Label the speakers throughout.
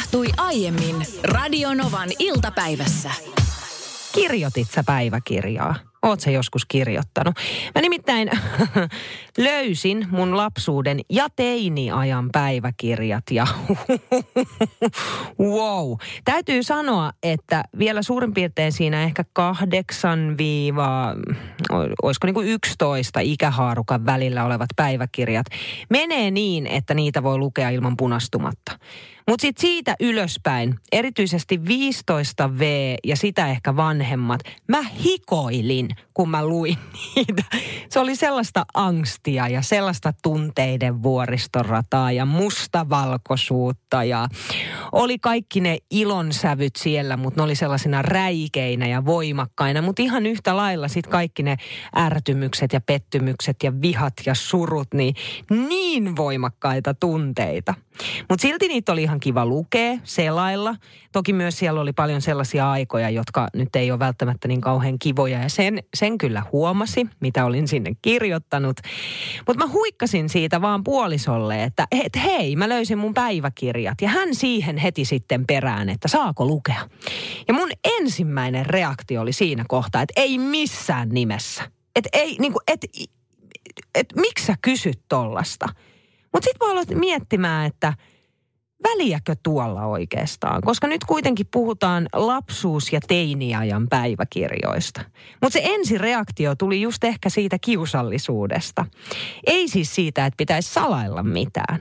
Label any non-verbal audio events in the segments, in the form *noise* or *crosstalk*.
Speaker 1: tapahtui aiemmin Radionovan iltapäivässä.
Speaker 2: Kirjoitit sä päiväkirjaa? Oot sä joskus kirjoittanut? Mä nimittäin *laughs* löysin mun lapsuuden ja teiniajan päiväkirjat ja *laughs* wow. Täytyy sanoa, että vielä suurin piirtein siinä ehkä kahdeksan viiva, olisiko niin kuin 11 ikähaarukan välillä olevat päiväkirjat menee niin, että niitä voi lukea ilman punastumatta. Mutta sitten siitä ylöspäin, erityisesti 15V ja sitä ehkä vanhemmat, mä hikoilin, kun mä luin niitä. Se oli sellaista angstia ja sellaista tunteiden vuoristorataa ja mustavalkoisuutta ja oli kaikki ne ilonsävyt siellä, mutta ne oli sellaisina räikeinä ja voimakkaina. Mutta ihan yhtä lailla sitten kaikki ne ärtymykset ja pettymykset ja vihat ja surut, niin niin voimakkaita tunteita. Mutta silti niitä oli ihan kiva lukea, selailla. Toki myös siellä oli paljon sellaisia aikoja, jotka nyt ei ole välttämättä niin kauhean kivoja. Ja sen, sen kyllä huomasi, mitä olin sinne kirjoittanut. Mutta mä huikkasin siitä vaan puolisolle, että et hei, mä löysin mun päiväkirjat. Ja hän siihen heti sitten perään, että saako lukea. Ja mun ensimmäinen reaktio oli siinä kohtaa, että ei missään nimessä. Että ei, niin kuin, et, et, et, miksi sä kysyt tollasta? Mutta sitten mä aloin miettimään, että väliäkö tuolla oikeastaan? Koska nyt kuitenkin puhutaan lapsuus- ja teiniajan päiväkirjoista. Mutta se ensireaktio tuli just ehkä siitä kiusallisuudesta. Ei siis siitä, että pitäisi salailla mitään.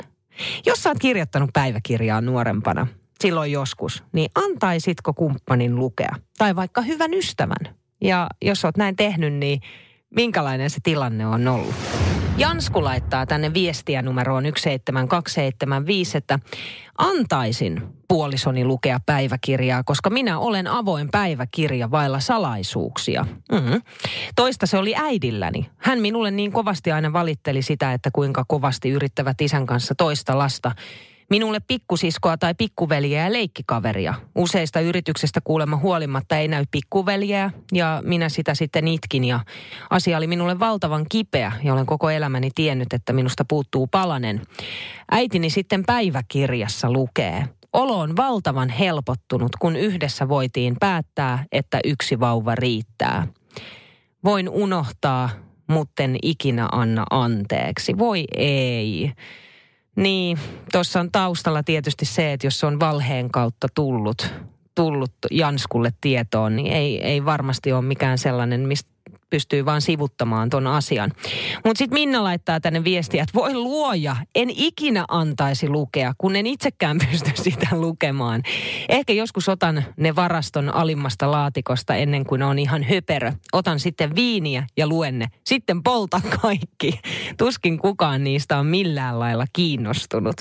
Speaker 2: Jos sä oot kirjoittanut päiväkirjaa nuorempana, silloin joskus, niin antaisitko kumppanin lukea? Tai vaikka hyvän ystävän? Ja jos oot näin tehnyt, niin minkälainen se tilanne on ollut? Jansku laittaa tänne viestiä numeroon 17275, että antaisin puolisoni lukea päiväkirjaa, koska minä olen avoin päiväkirja vailla salaisuuksia. Mm-hmm. Toista se oli äidilläni. Hän minulle niin kovasti aina valitteli sitä, että kuinka kovasti yrittävät isän kanssa toista lasta Minulle pikkusiskoa tai pikkuveliä ja leikkikaveria. Useista yrityksestä kuulemma huolimatta ei näy pikkuveliä ja minä sitä sitten itkin ja asia oli minulle valtavan kipeä ja olen koko elämäni tiennyt, että minusta puuttuu palanen. Äitini sitten päiväkirjassa lukee. Olo on valtavan helpottunut, kun yhdessä voitiin päättää, että yksi vauva riittää. Voin unohtaa, mutten ikinä anna anteeksi. Voi ei. Niin, tuossa on taustalla tietysti se, että jos se on valheen kautta tullut, tullut Janskulle tietoon, niin ei, ei varmasti ole mikään sellainen, mistä pystyy vaan sivuttamaan ton asian. Mutta sitten Minna laittaa tänne viestiä, että voi luoja, en ikinä antaisi lukea, kun en itsekään *laughs* pysty sitä lukemaan. Ehkä joskus otan ne varaston alimmasta laatikosta ennen kuin on ihan höperö. Otan sitten viiniä ja luen ne. Sitten poltan kaikki. *laughs* Tuskin kukaan niistä on millään lailla kiinnostunut.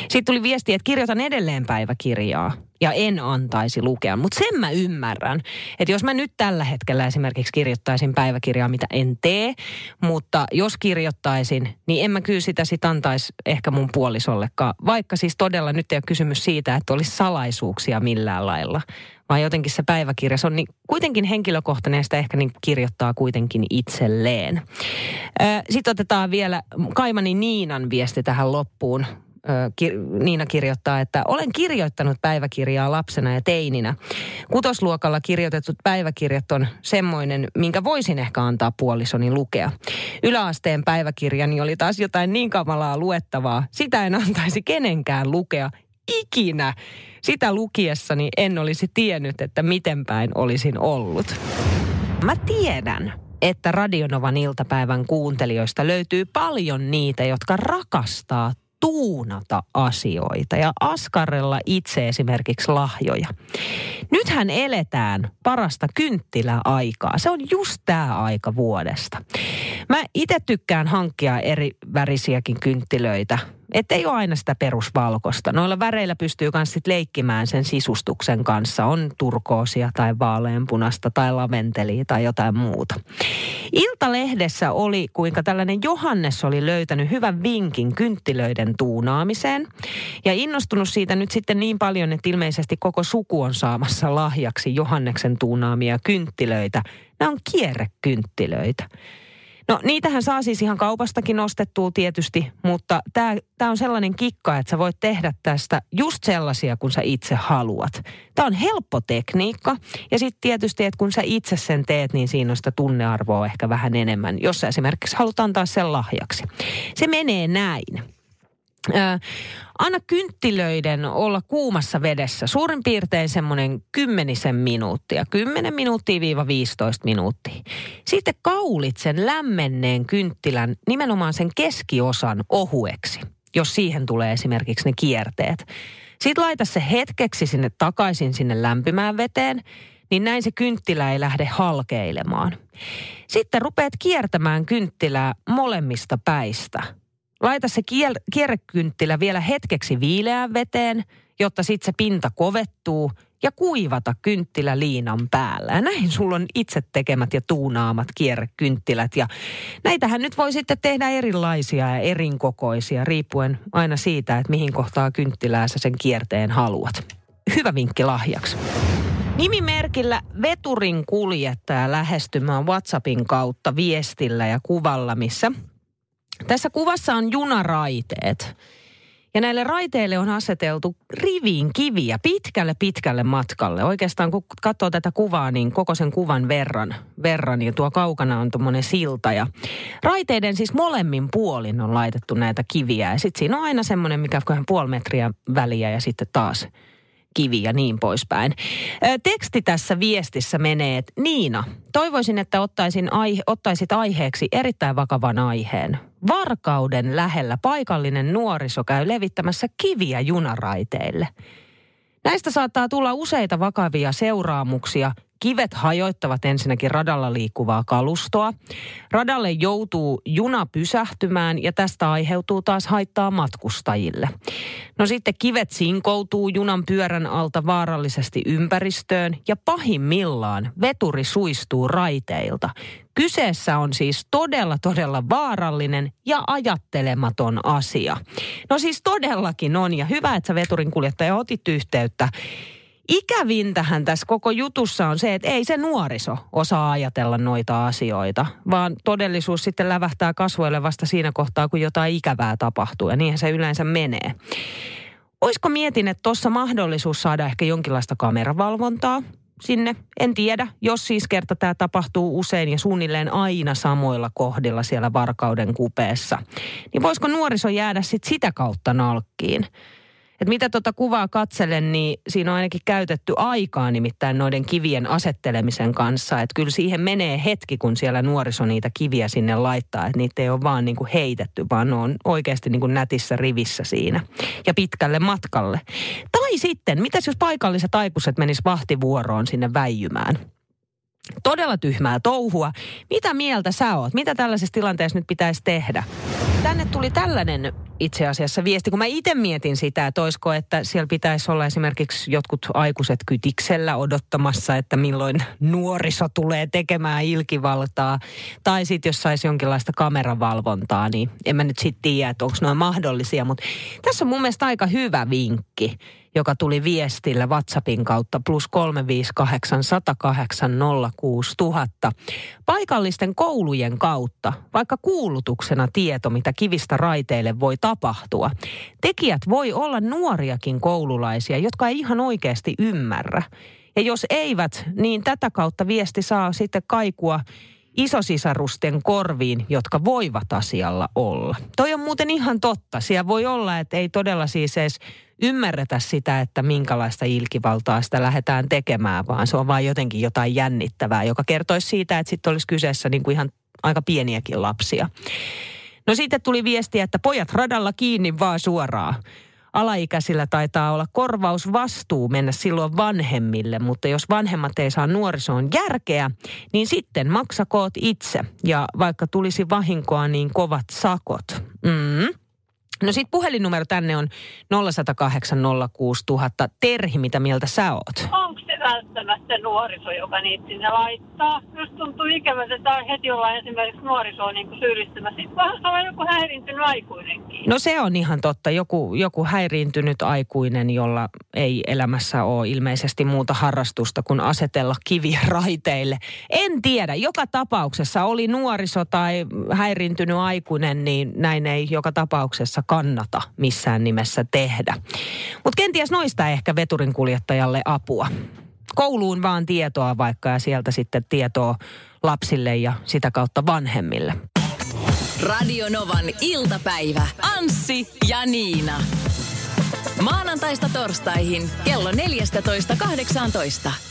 Speaker 2: Sitten tuli viesti, että kirjoitan edelleen päiväkirjaa ja en antaisi lukea. Mutta sen mä ymmärrän, että jos mä nyt tällä hetkellä esimerkiksi kirjoittaisin päiväkirjaa, mitä en tee, mutta jos kirjoittaisin, niin en mä kyllä sitä sit antaisi ehkä mun puolisollekaan. Vaikka siis todella nyt ei ole kysymys siitä, että olisi salaisuuksia millään lailla, vaan jotenkin se päiväkirja, se on niin, kuitenkin henkilökohtainen ja sitä ehkä niin kirjoittaa kuitenkin itselleen. Sitten otetaan vielä Kaimani Niinan viesti tähän loppuun. Niina kirjoittaa, että olen kirjoittanut päiväkirjaa lapsena ja teininä. Kutosluokalla kirjoitetut päiväkirjat on semmoinen, minkä voisin ehkä antaa puolisoni lukea. Yläasteen päiväkirjani oli taas jotain niin kamalaa luettavaa. Sitä en antaisi kenenkään lukea ikinä. Sitä lukiessani en olisi tiennyt, että miten päin olisin ollut. Mä tiedän, että Radionovan iltapäivän kuuntelijoista löytyy paljon niitä, jotka rakastaa tuunata asioita ja askarrella itse esimerkiksi lahjoja. Nythän eletään parasta kynttiläaikaa. Se on just tämä aika vuodesta. Mä itse tykkään hankkia eri värisiäkin kynttilöitä että ei ole aina sitä perusvalkosta. Noilla väreillä pystyy myös sit leikkimään sen sisustuksen kanssa. On turkoosia tai vaaleanpunasta tai laventelia tai jotain muuta. Iltalehdessä oli, kuinka tällainen Johannes oli löytänyt hyvän vinkin kynttilöiden tuunaamiseen. Ja innostunut siitä nyt sitten niin paljon, että ilmeisesti koko suku on saamassa lahjaksi Johanneksen tuunaamia kynttilöitä. Nämä on kierrekynttilöitä. No niitähän saa siis ihan kaupastakin ostettua tietysti, mutta tämä on sellainen kikka, että sä voit tehdä tästä just sellaisia, kun sä itse haluat. Tämä on helppo tekniikka ja sitten tietysti, että kun sä itse sen teet, niin siinä on sitä tunnearvoa ehkä vähän enemmän, jos sä esimerkiksi haluat antaa sen lahjaksi. Se menee näin. Anna kynttilöiden olla kuumassa vedessä suurin piirtein semmoinen kymmenisen minuuttia, 10 minuuttia viiva 15 minuuttia. Sitten kaulit sen lämmenneen kynttilän nimenomaan sen keskiosan ohueksi, jos siihen tulee esimerkiksi ne kierteet. Sitten laita se hetkeksi sinne takaisin sinne lämpimään veteen, niin näin se kynttilä ei lähde halkeilemaan. Sitten rupeat kiertämään kynttilää molemmista päistä – Laita se kier- kierrekynttilä vielä hetkeksi viileään veteen, jotta sitten se pinta kovettuu ja kuivata kynttilä liinan päällä. Ja näin sulla on itse tekemät ja tuunaamat kierrekynttilät. Ja näitähän nyt voi sitten tehdä erilaisia ja erinkokoisia, riippuen aina siitä, että mihin kohtaa kynttilää sä sen kierteen haluat. Hyvä vinkki lahjaksi. Nimimerkillä veturin kuljettaja lähestymään WhatsAppin kautta viestillä ja kuvalla, missä tässä kuvassa on junaraiteet. Ja näille raiteille on aseteltu riviin kiviä pitkälle pitkälle matkalle. Oikeastaan kun katsoo tätä kuvaa, niin koko sen kuvan verran, verran ja tuo kaukana on tuommoinen silta. Ja raiteiden siis molemmin puolin on laitettu näitä kiviä. Ja sitten siinä on aina semmoinen, mikä on puoli metriä väliä ja sitten taas kivi ja niin poispäin. Teksti tässä viestissä menee, että Niina, toivoisin, että ottaisin aihe, ottaisit aiheeksi erittäin vakavan aiheen. Varkauden lähellä paikallinen nuoriso käy levittämässä kiviä junaraiteille. Näistä saattaa tulla useita vakavia seuraamuksia Kivet hajoittavat ensinnäkin radalla liikkuvaa kalustoa. Radalle joutuu juna pysähtymään ja tästä aiheutuu taas haittaa matkustajille. No sitten kivet sinkoutuu junan pyörän alta vaarallisesti ympäristöön ja pahimmillaan veturi suistuu raiteilta. Kyseessä on siis todella, todella vaarallinen ja ajattelematon asia. No siis todellakin on ja hyvä, että sä veturin kuljettaja otit yhteyttä. Ikävintähän tässä koko jutussa on se, että ei se nuoriso osaa ajatella noita asioita, vaan todellisuus sitten lävähtää kasvoille vasta siinä kohtaa, kun jotain ikävää tapahtuu ja niinhän se yleensä menee. Oisko mietin, että tuossa mahdollisuus saada ehkä jonkinlaista kameravalvontaa sinne? En tiedä, jos siis kerta tämä tapahtuu usein ja suunnilleen aina samoilla kohdilla siellä varkauden kupeessa. Niin voisiko nuoriso jäädä sitten sitä kautta nalkkiin? Että mitä tuota kuvaa katselen, niin siinä on ainakin käytetty aikaa nimittäin noiden kivien asettelemisen kanssa. Että kyllä siihen menee hetki, kun siellä nuoriso niitä kiviä sinne laittaa. Että niitä ei ole vaan niin kuin heitetty, vaan ne on oikeasti niin kuin nätissä rivissä siinä. Ja pitkälle matkalle. Tai sitten, mitäs jos paikalliset aikuiset menis vahtivuoroon sinne väijymään? Todella tyhmää touhua. Mitä mieltä sä oot? Mitä tällaisessa tilanteessa nyt pitäisi tehdä? Tänne tuli tällainen itse asiassa viesti, kun mä itse mietin sitä, että olisiko, että siellä pitäisi olla esimerkiksi jotkut aikuiset kytiksellä odottamassa, että milloin nuoriso tulee tekemään ilkivaltaa. Tai sitten jos saisi jonkinlaista kameravalvontaa, niin en mä nyt sitten tiedä, että onko noin mahdollisia. Mutta tässä on mun mielestä aika hyvä vinkki joka tuli viestillä WhatsAppin kautta plus 358 108 06000. Paikallisten koulujen kautta, vaikka kuulutuksena tieto, mitä kivistä raiteille voi tapahtua. Tekijät voi olla nuoriakin koululaisia, jotka ei ihan oikeasti ymmärrä. Ja jos eivät, niin tätä kautta viesti saa sitten kaikua isosisarusten korviin, jotka voivat asialla olla. Toi on muuten ihan totta. Siellä voi olla, että ei todella siis edes ymmärretä sitä, että minkälaista ilkivaltaa sitä lähdetään tekemään, vaan se on vain jotenkin jotain jännittävää, joka kertoisi siitä, että sitten olisi kyseessä niin kuin ihan aika pieniäkin lapsia. No sitten tuli viestiä, että pojat radalla kiinni vaan suoraan. Alaikäisillä taitaa olla korvausvastuu mennä silloin vanhemmille, mutta jos vanhemmat ei saa nuorisoon järkeä, niin sitten maksakoot itse. Ja vaikka tulisi vahinkoa, niin kovat sakot. Mm. No sit puhelinnumero tänne on 0108 Terhi, mitä mieltä sä oot?
Speaker 3: Onko välttämättä nuoriso, joka niitä sinne laittaa. Just tuntuu ikävältä, että heti ollaan esimerkiksi nuorisoa niin syyllistämässä. Sitten vähän on joku häirintynyt aikuinenkin.
Speaker 2: No se on ihan totta. Joku, joku häiriintynyt aikuinen, jolla ei elämässä ole ilmeisesti muuta harrastusta kuin asetella kiviä *laughs* raiteille. En tiedä. Joka tapauksessa oli nuoriso tai häiriintynyt aikuinen, niin näin ei joka tapauksessa kannata missään nimessä tehdä. Mutta kenties noista ehkä veturin kuljettajalle apua. Kouluun vaan tietoa vaikka ja sieltä sitten tietoa lapsille ja sitä kautta vanhemmille.
Speaker 1: Radio Novan iltapäivä. Anssi ja Niina. Maanantaista torstaihin kello 14.18.